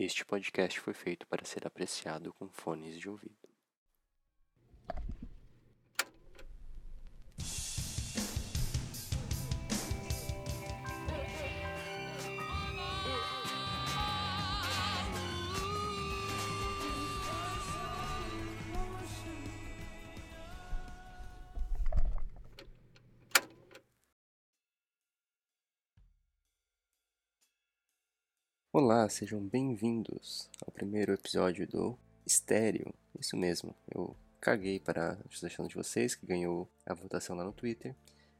Este podcast foi feito para ser apreciado com fones de ouvido. Olá, sejam bem-vindos ao primeiro episódio do Estéreo. Isso mesmo, eu caguei para a sugestão de vocês, que ganhou a votação lá no Twitter.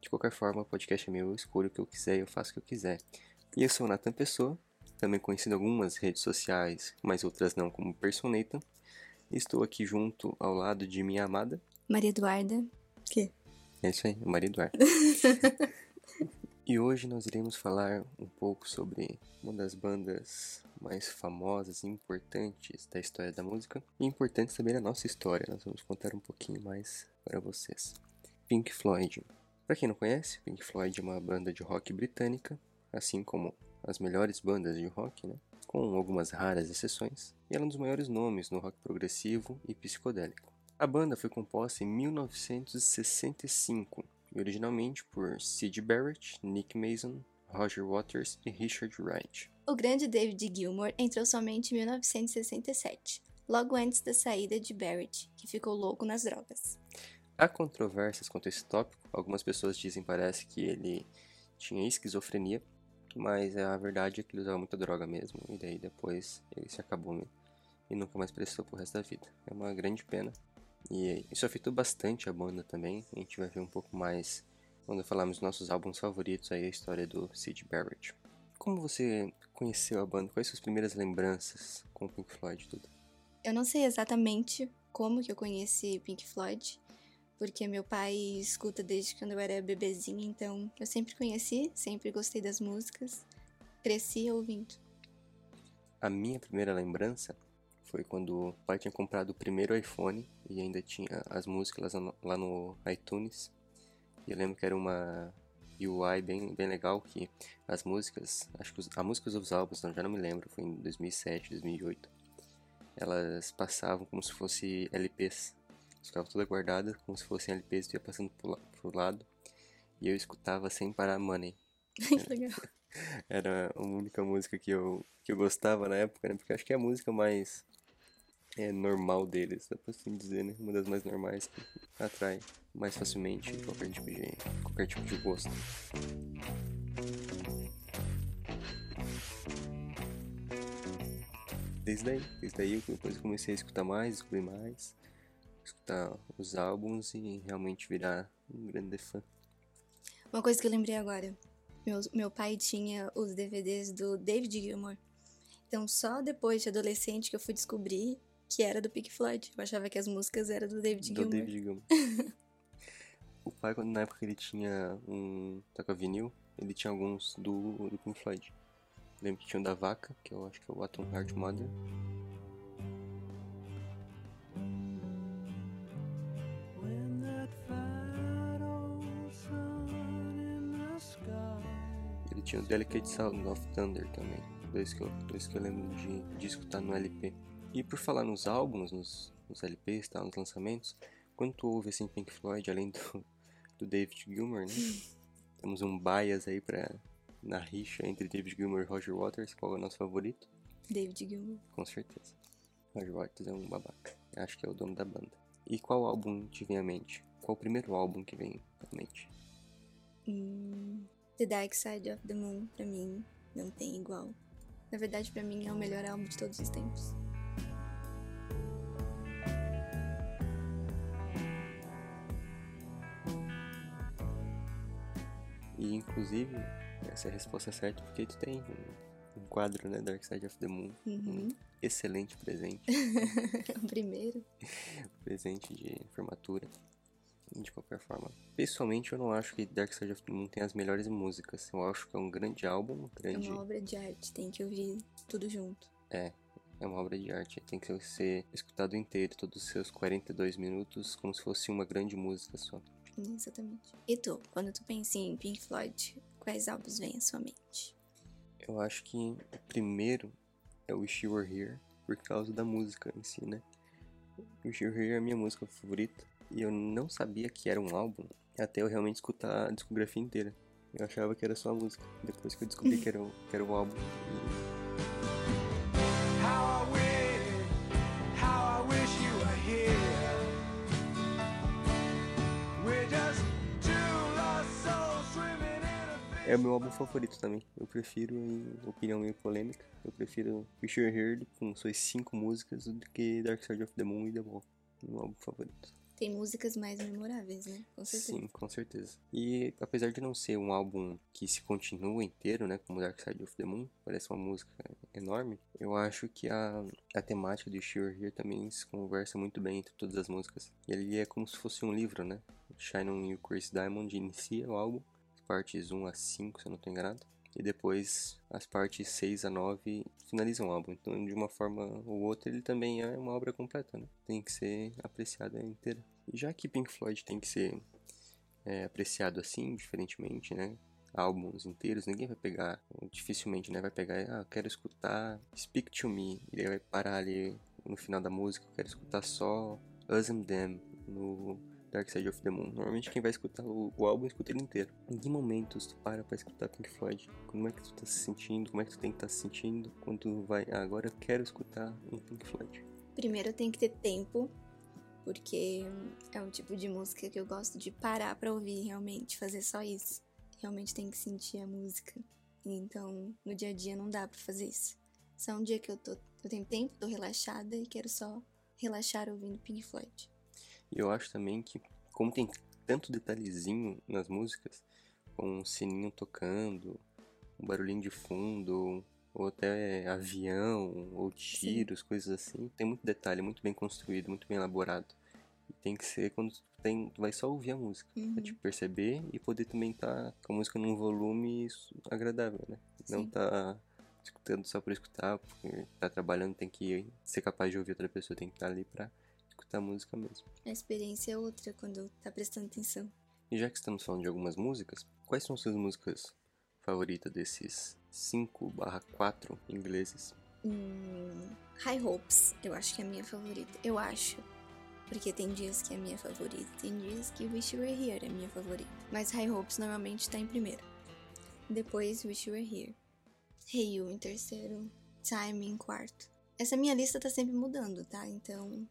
De qualquer forma, o podcast é meu, eu escolho o que eu quiser, eu faço o que eu quiser. E eu sou o Nathan Pessoa, também conhecido em algumas redes sociais, mas outras não, como Personata. Estou aqui junto ao lado de minha amada. Maria Eduarda. Que? É isso aí, Maria Eduarda. E hoje nós iremos falar um pouco sobre uma das bandas mais famosas e importantes da história da música e importantes também na nossa história. Nós vamos contar um pouquinho mais para vocês. Pink Floyd. Para quem não conhece, Pink Floyd é uma banda de rock britânica, assim como as melhores bandas de rock, né? com algumas raras exceções, e ela é um dos maiores nomes no rock progressivo e psicodélico. A banda foi composta em 1965 e originalmente por Sid Barrett, Nick Mason, Roger Waters e Richard Wright. O grande David Gilmour entrou somente em 1967, logo antes da saída de Barrett, que ficou louco nas drogas. Há controvérsias quanto a esse tópico. Algumas pessoas dizem parece que ele tinha esquizofrenia, mas a verdade é que ele usava muita droga mesmo, e daí depois ele se acabou mesmo, e nunca mais prestou pro resto da vida. É uma grande pena, e isso afetou bastante a banda também. A gente vai ver um pouco mais quando falarmos dos nossos álbuns favoritos aí, a história do Sid Barrett. Como você conheceu a banda? Quais suas primeiras lembranças com o Pink Floyd tudo? Eu não sei exatamente como que eu conheci Pink Floyd, porque meu pai escuta desde quando eu era bebezinha, então eu sempre conheci, sempre gostei das músicas, cresci ouvindo. A minha primeira lembrança foi quando o pai tinha comprado o primeiro iPhone e ainda tinha as músicas lá no iTunes. E eu lembro que era uma UI bem, bem legal que as músicas, acho que os, a música dos álbuns, não, já não me lembro, foi em 2007, 2008. Elas passavam como se fosse LPs. Ficavam toda guardada como se fossem LPs, ia passando pro, pro lado. E eu escutava sem parar Money. que legal. Era a única música que eu, que eu gostava na época, né? Porque acho que é a música mais é normal deles, dá pra assim dizer, né? Uma das mais normais que atrai mais facilmente qualquer tipo de, qualquer tipo de gosto. Desde aí, desde aí eu depois comecei a escutar mais, descobrir mais, escutar os álbuns e realmente virar um grande fã. Uma coisa que eu lembrei agora, meu, meu pai tinha os DVDs do David Gilmour. Então só depois de adolescente que eu fui descobrir que era do Pink Floyd. Eu achava que as músicas eram do David do Gilmour. David Gilmour. o pai, quando na época ele tinha um toca vinil, ele tinha alguns do, do Pink Floyd. lembro que tinha um da Vaca, que eu acho que é o Atom Heart Mother. Ele tinha o Delicate Sound of Thunder também. Dois que eu, dois que eu lembro de, de escutar no LP. E por falar nos álbuns, nos, nos LPs, tá, nos lançamentos, quando tu ouve assim Pink Floyd, além do, do David Gilmour, né? temos um bias aí pra, na rixa entre David Gilmour e Roger Waters. Qual é o nosso favorito? David Gilmour. Com certeza. Roger Waters é um babaca. Acho que é o dono da banda. E qual álbum te vem à mente? Qual o primeiro álbum que vem à mente? Hum, the Dark Side of the Moon, pra mim, não tem igual. Na verdade, pra mim, é o melhor álbum de todos os tempos. Inclusive, essa é a resposta certa porque tu tem um, um quadro, né, Dark Side of the Moon. Uhum. Um excelente presente. o primeiro. presente de formatura. De qualquer forma. Pessoalmente, eu não acho que Dark Side of the Moon tem as melhores músicas. Eu acho que é um grande álbum. Grande... É uma obra de arte, tem que ouvir tudo junto. É, é uma obra de arte. Tem que ser escutado inteiro, todos os seus 42 minutos, como se fosse uma grande música só. Exatamente. E tu, quando tu pensa em Pink Floyd, quais álbuns vêm à sua mente? Eu acho que o primeiro é Wish You Were Here por causa da música em si, né? Wish You Were Here é a minha música favorita e eu não sabia que era um álbum até eu realmente escutar a discografia inteira. Eu achava que era só a música, depois que eu descobri que era, que era um álbum. E É o meu álbum favorito também. Eu prefiro, em opinião meio polêmica, eu prefiro You Heard com suas cinco músicas do que Dark Side of the Moon e The Wall. Meu álbum favorito. Tem músicas mais memoráveis, né? Com certeza. Sim, com certeza. E apesar de não ser um álbum que se continua inteiro, né? Como Dark Side of the Moon, parece uma música enorme, eu acho que a, a temática de Sure Here também se conversa muito bem entre todas as músicas. E ele é como se fosse um livro, né? Shine on You Chris Diamond inicia o álbum partes 1 a 5, se eu não estou enganado. E depois as partes 6 a 9 finalizam o álbum. Então, de uma forma ou outra, ele também é uma obra completa, né? Tem que ser apreciada inteira. E já que Pink Floyd tem que ser é, apreciado assim, diferentemente, né? Álbuns inteiros, ninguém vai pegar, dificilmente, né? Vai pegar, ah, quero escutar Speak to Me, e aí vai parar ali no final da música, quero escutar só Us and Them no Dark Side of the Moon. Normalmente quem vai escutar o, o álbum escuta ele inteiro. Em que momentos tu para pra escutar Pink Floyd? Como é que tu tá se sentindo? Como é que tu tem que estar tá se sentindo quando tu vai, ah, agora quero escutar um Pink Floyd? Primeiro tem que ter tempo, porque é um tipo de música que eu gosto de parar pra ouvir realmente, fazer só isso. Realmente tem que sentir a música. Então, no dia a dia não dá pra fazer isso. Só um dia que eu tô, eu tenho tempo, tô relaxada e quero só relaxar ouvindo Pink Floyd. E eu acho também que, como tem tanto detalhezinho nas músicas, com um sininho tocando, um barulhinho de fundo, ou até avião, ou tiros, Sim. coisas assim, tem muito detalhe, muito bem construído, muito bem elaborado. E tem que ser quando tu, tem, tu vai só ouvir a música, uhum. pra te perceber e poder também estar tá com a música num volume agradável, né? Sim. Não tá escutando só por escutar, porque tá trabalhando, tem que ser capaz de ouvir outra pessoa, tem que estar tá ali pra escutar música mesmo. A experiência é outra quando tá prestando atenção. E já que estamos falando de algumas músicas, quais são suas músicas favoritas desses 5 barra 4 ingleses? Hum, High Hopes, eu acho que é a minha favorita. Eu acho. Porque tem dias que é a minha favorita, tem dias que Wish You Were Here é a minha favorita. Mas High Hopes normalmente tá em primeiro. Depois Wish You Were Here. Hey You em terceiro. Time em quarto. Essa minha lista tá sempre mudando, tá? Então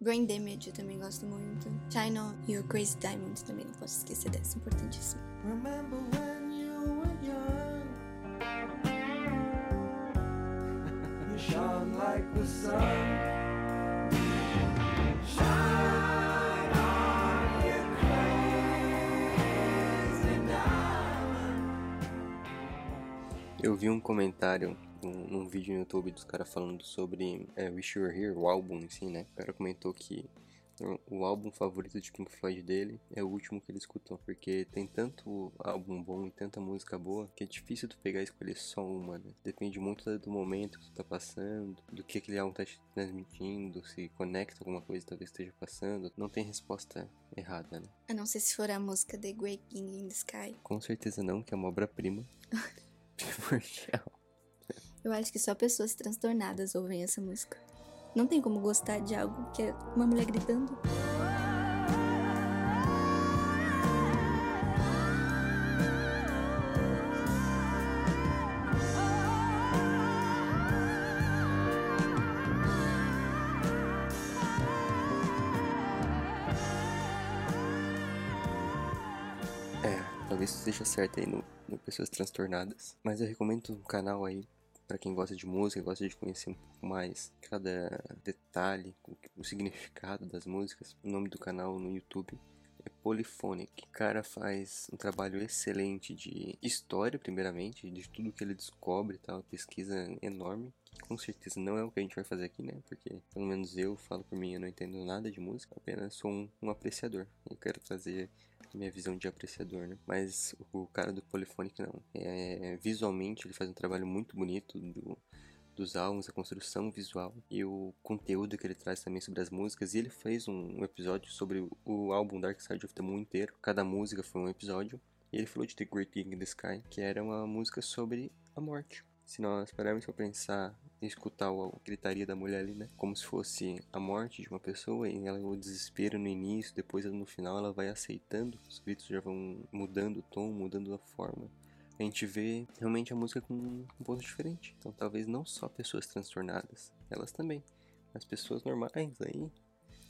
Brain Damage eu também gosto muito. China e o Crazy Diamonds também não posso esquecer dessa, importantíssimo. Remember when you were young You shone like the sun Eu vi um comentário num, vídeo no YouTube dos caras falando sobre é, Wish You Were Here, o álbum em si, né? O cara comentou que o álbum favorito de Pink Floyd dele é o último que ele escutou, porque tem tanto álbum bom e tanta música boa que é difícil tu pegar e escolher só uma, né? Depende muito do momento que tu tá passando, do que aquele álbum tá te transmitindo, se conecta alguma coisa que talvez esteja passando. Não tem resposta errada, né? A não ser se for a música The Great King in the Sky. Com certeza não, que é uma obra-prima. primordial. Eu acho que só pessoas transtornadas ouvem essa música. Não tem como gostar de algo que é uma mulher gritando. É, talvez esteja certo aí no, no Pessoas Transtornadas. Mas eu recomendo um canal aí para quem gosta de música, gosta de conhecer um pouco mais cada detalhe, o significado das músicas, o nome do canal no YouTube é Polyphonic. O cara faz um trabalho excelente de história, primeiramente, de tudo que ele descobre e tal, pesquisa enorme. Com certeza não é o que a gente vai fazer aqui, né? Porque, pelo menos eu falo por mim, eu não entendo nada de música, apenas sou um, um apreciador. Eu quero trazer minha visão de apreciador, né? Mas o cara do Polyphonic não. É, visualmente ele faz um trabalho muito bonito do, dos álbuns, a construção visual e o conteúdo que ele traz também sobre as músicas. E ele fez um, episódio sobre o, álbum Dark Side of the Moon inteiro. Cada música foi um episódio. E ele falou de The Great King in the Sky, que era uma música sobre a morte. Se nós pararmos para pensar escutar a gritaria da mulher ali, né? Como se fosse a morte de uma pessoa e ela o desespero no início, depois no final ela vai aceitando, os gritos já vão mudando o tom, mudando a forma. A gente vê realmente a música com um ponto diferente. Então talvez não só pessoas transtornadas, elas também. As pessoas normais aí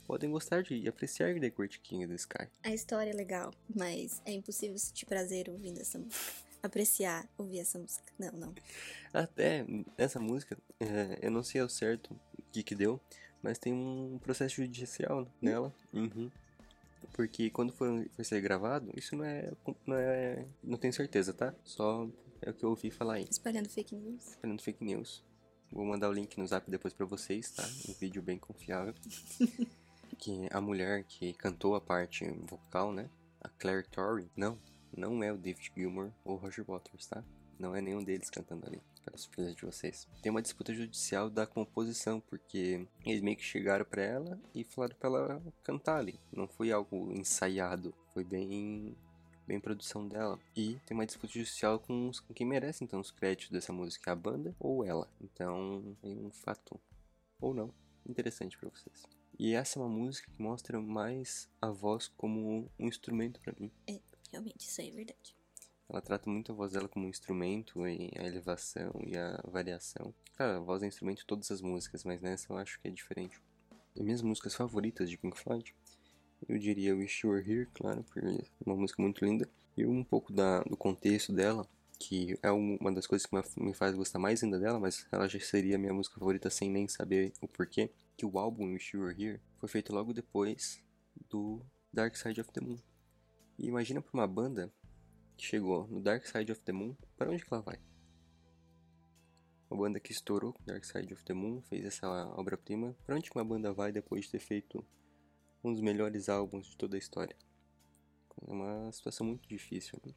podem gostar de apreciar The Great King of the Sky. A história é legal, mas é impossível sentir prazer ouvindo essa música apreciar ouvir essa música. Não, não. Até essa música, é, eu não sei ao certo o que que deu, mas tem um processo judicial nela. Uhum. Porque quando for, for ser gravado, isso não é, não é. Não tenho certeza, tá? Só é o que eu ouvi falar aí. Espalhando fake news. Espalhando fake news. Vou mandar o link no zap depois pra vocês, tá? Um vídeo bem confiável. que a mulher que cantou a parte vocal, né? A Claire Torrey. Não, não é o David Gilmour ou o Roger Waters, tá? Não é nenhum deles cantando ali, para surpresa de vocês. Tem uma disputa judicial da composição, porque eles meio que chegaram para ela e falaram para ela cantar ali. Não foi algo ensaiado, foi bem bem produção dela. E tem uma disputa judicial com, os, com quem merece então os créditos dessa música, a banda ou ela. Então, é um fato ou não interessante para vocês. E essa é uma música que mostra mais a voz como um instrumento para mim. É. Realmente, isso aí é verdade. Ela trata muito a voz dela como um instrumento e a elevação e a variação. Claro, a voz é instrumento de todas as músicas, mas nessa eu acho que é diferente. Minhas músicas favoritas de Pink Floyd, eu diria Wish You Were Here, claro, porque é uma música muito linda. E um pouco da, do contexto dela, que é uma das coisas que me faz gostar mais ainda dela, mas ela já seria minha música favorita sem nem saber o porquê. Que o álbum Wish You Were Here foi feito logo depois do Dark Side of the Moon. E imagina pra uma banda que chegou no Dark Side of the Moon, para onde que ela vai? Uma banda que estourou com Dark Side of the Moon, fez essa obra-prima. Para onde que uma banda vai depois de ter feito um dos melhores álbuns de toda a história? É uma situação muito difícil. Né?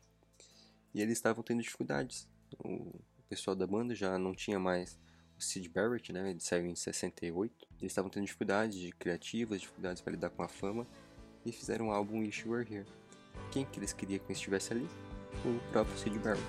E eles estavam tendo dificuldades. O pessoal da banda já não tinha mais o Sid Barrett, né? Ele saiu em 68. Eles estavam tendo dificuldades criativas, dificuldades para lidar com a fama. E fizeram um álbum Wish You Were Here quem que eles queriam que estivesse ali? O próprio Sid Barrett.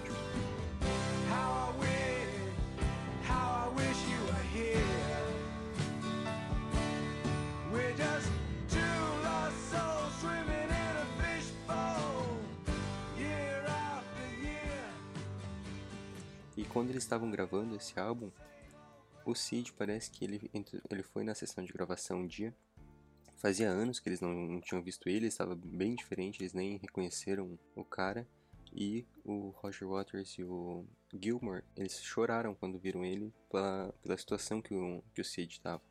E quando eles estavam gravando esse álbum, o Sid parece que ele, ele foi na sessão de gravação um dia Fazia anos que eles não, não tinham visto ele, estava bem diferente, eles nem reconheceram o cara. E o Roger Waters e o Gilmore, eles choraram quando viram ele pela, pela situação que o, que o Sid estava.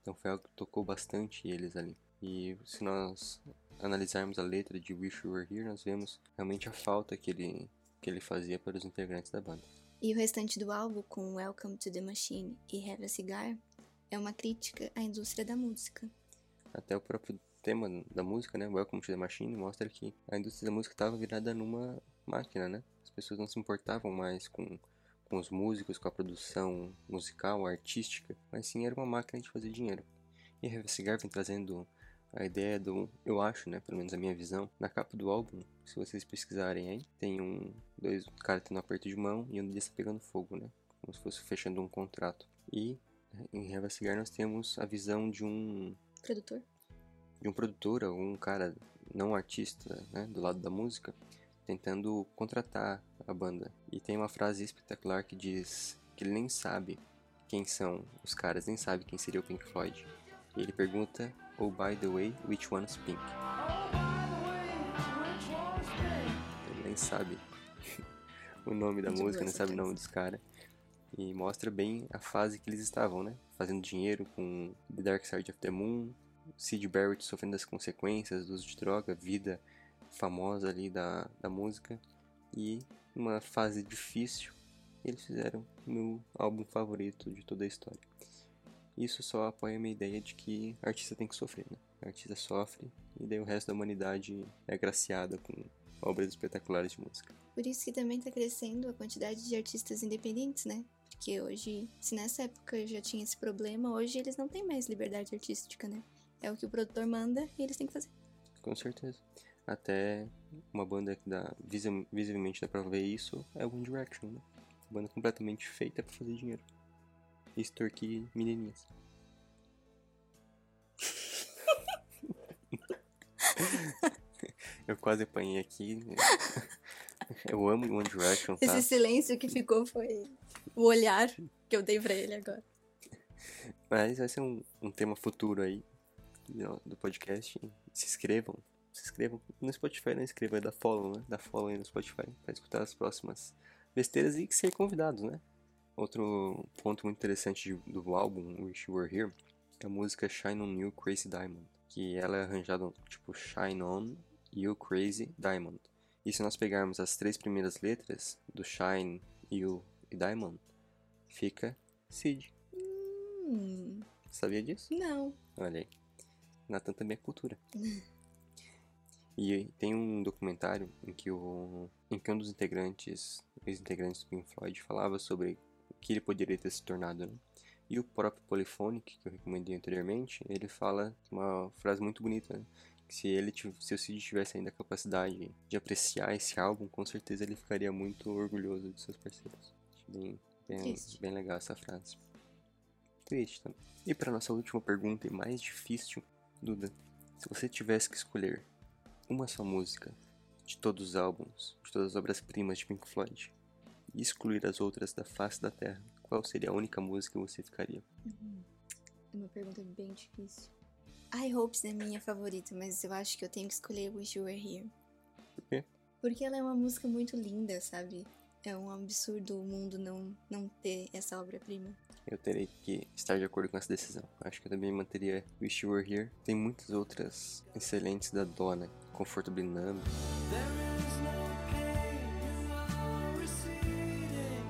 Então foi algo que tocou bastante eles ali. E se nós analisarmos a letra de Wish You Were Here, nós vemos realmente a falta que ele, que ele fazia para os integrantes da banda. E o restante do álbum, com Welcome to the Machine e Have a Cigar, é uma crítica à indústria da música. Até o próprio tema da música, né, Welcome to the Machine, mostra que a indústria da música estava virada numa máquina, né? As pessoas não se importavam mais com, com os músicos, com a produção musical, artística, mas sim era uma máquina de fazer dinheiro. E a Cigar vem trazendo a ideia do, eu acho, né, pelo menos a minha visão, na capa do álbum, se vocês pesquisarem aí, tem um, dois caras tendo um aperto de mão e um deles está pegando fogo, né, como se fosse fechando um contrato. E em Heavy Cigar nós temos a visão de um Produtor? De um produtor ou um cara não artista, né, do lado da música, tentando contratar a banda. E tem uma frase espetacular que diz que ele nem sabe quem são os caras, nem sabe quem seria o Pink Floyd. E ele pergunta, oh by the way, which one's pink? Ele nem sabe o nome da música, nem sabe o nome dos caras. E mostra bem a fase que eles estavam, né? Fazendo dinheiro com The Dark Side of the Moon, Sid Barrett sofrendo as consequências do uso de droga, vida famosa ali da, da música. E uma fase difícil, eles fizeram meu álbum favorito de toda a história. Isso só apoia a minha ideia de que artista tem que sofrer, né? O artista sofre e daí o resto da humanidade é agraciada com obras espetaculares de música. Por isso que também está crescendo a quantidade de artistas independentes, né? Porque hoje, se nessa época já tinha esse problema, hoje eles não têm mais liberdade artística, né? É o que o produtor manda e eles têm que fazer. Com certeza. Até uma banda que dá, visivelmente dá pra ver isso é One Direction, né? Banda completamente feita para fazer dinheiro. extorquir menininhas. Eu quase apanhei aqui. Eu amo One Direction, tá? Esse silêncio que ficou foi o olhar que eu dei pra ele agora. Mas vai ser um, um tema futuro aí do, podcast. Se inscrevam. Se inscrevam no Spotify, não inscrevam, é da follow, né? Da follow aí no Spotify pra escutar as próximas besteiras e ser convidados, né? Outro ponto muito interessante do álbum Wish You Were Here é a música Shine On You Crazy Diamond. Que ela é arranjada tipo Shine On You Crazy Diamond. E se nós pegarmos as três primeiras letras do Shine, You e Diamond, fica Sid. Hum, Sabia disso? não. Olha aí. Natan também é cultura. e tem um documentário em que, o, em que um dos integrantes, ex-integrantes do Pink Floyd, falava sobre o que ele poderia ter se tornado, né? E o próprio Polyphonic, que eu recomendei anteriormente, ele fala uma frase muito bonita, né? Que se, ele, se o Sid tivesse ainda a capacidade de apreciar esse álbum, com certeza ele ficaria muito orgulhoso de seus parceiros. Bem, bem, bem legal essa frase. Triste também. E para nossa última pergunta e mais difícil, Duda, se você tivesse que escolher uma só música de todos os álbuns, de todas as obras-primas de Pink Floyd, e excluir as outras da face da Terra, qual seria a única música que você ficaria? É uma pergunta bem difícil. I Hopes é minha favorita, mas eu acho que eu tenho que escolher Wish You Were Here. Por quê? Porque ela é uma música muito linda, sabe? É um absurdo o mundo não, não ter essa obra-prima. Eu terei que estar de acordo com essa decisão. Acho que eu também manteria Wish You Were Here. Tem muitas outras excelentes da Donna, Comfortably Numb. There is no pain, you are receding.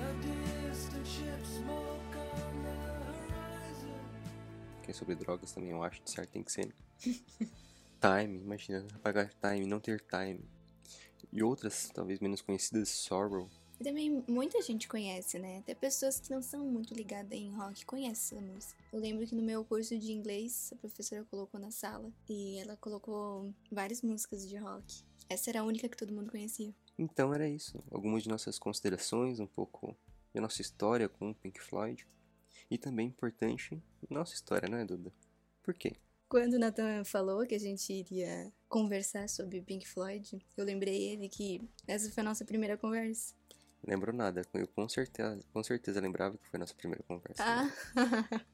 A distant ship, smoke on the horizon. que é sobre drogas também, eu acho, de certo tem que ser. time, imagina, apagar time, não ter time. E outras, talvez menos conhecidas, Sorrow. E também muita gente conhece, né? Até pessoas que não são muito ligadas em rock conhecem essa música. Eu lembro que no meu curso de inglês, a professora colocou na sala e ela colocou várias músicas de rock. Essa era a única que todo mundo conhecia. Então era isso, algumas de nossas considerações, um pouco da nossa história com o Pink Floyd. E também importante, nossa história, né, Duda? Por quê? Quando o Nathan falou que a gente iria conversar sobre Pink Floyd, eu lembrei ele que essa foi a nossa primeira conversa. Lembrou nada, eu com certeza, com certeza lembrava que foi a nossa primeira conversa. né? Ah.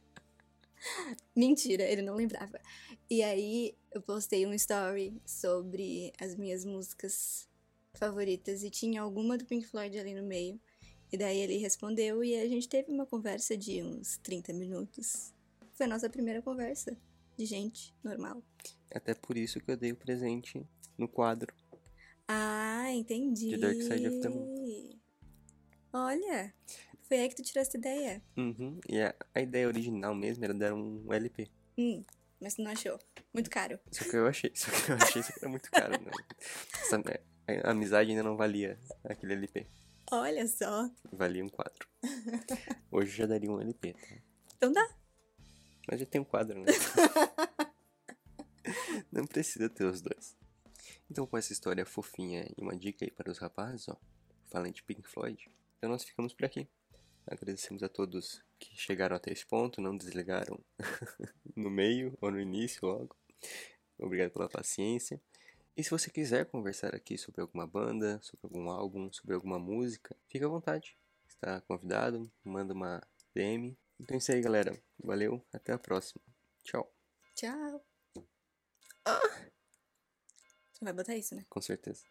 Mentira, ele não lembrava. E aí eu postei um story sobre as minhas músicas favoritas e tinha alguma do Pink Floyd ali no meio. E daí ele respondeu e a gente teve uma conversa de uns 30 minutos. Foi a nossa primeira conversa de gente normal. Até por isso que eu dei o presente no quadro. Ah, entendi. The Dark Side of the Moon. Olha, foi aí que tu tirou essa ideia. Uhum, e a, a ideia original mesmo era dar um LP. Hum, mas tu não achou. Muito caro. Só que eu achei, só que eu achei isso que era muito caro. Né? Essa, a amizade ainda não valia aquele LP. Olha só. Valia um quadro. Hoje já daria um LP, tá? Então dá. Mas já tem um quadro, né? Não precisa ter os dois. Então, com essa história fofinha e uma dica aí para os rapazes, ó, falando de Pink Floyd, então nós ficamos por aqui. Agradecemos a todos que chegaram até esse ponto, não desligaram no meio ou no início logo. Obrigado pela paciência. E se você quiser conversar aqui sobre alguma banda, sobre algum álbum, sobre alguma música, fique à vontade. Está convidado, manda uma DM. Então é isso aí, galera. Valeu, até a próxima. Tchau. Tchau. Ah. Você vai botar isso, né? Com certeza.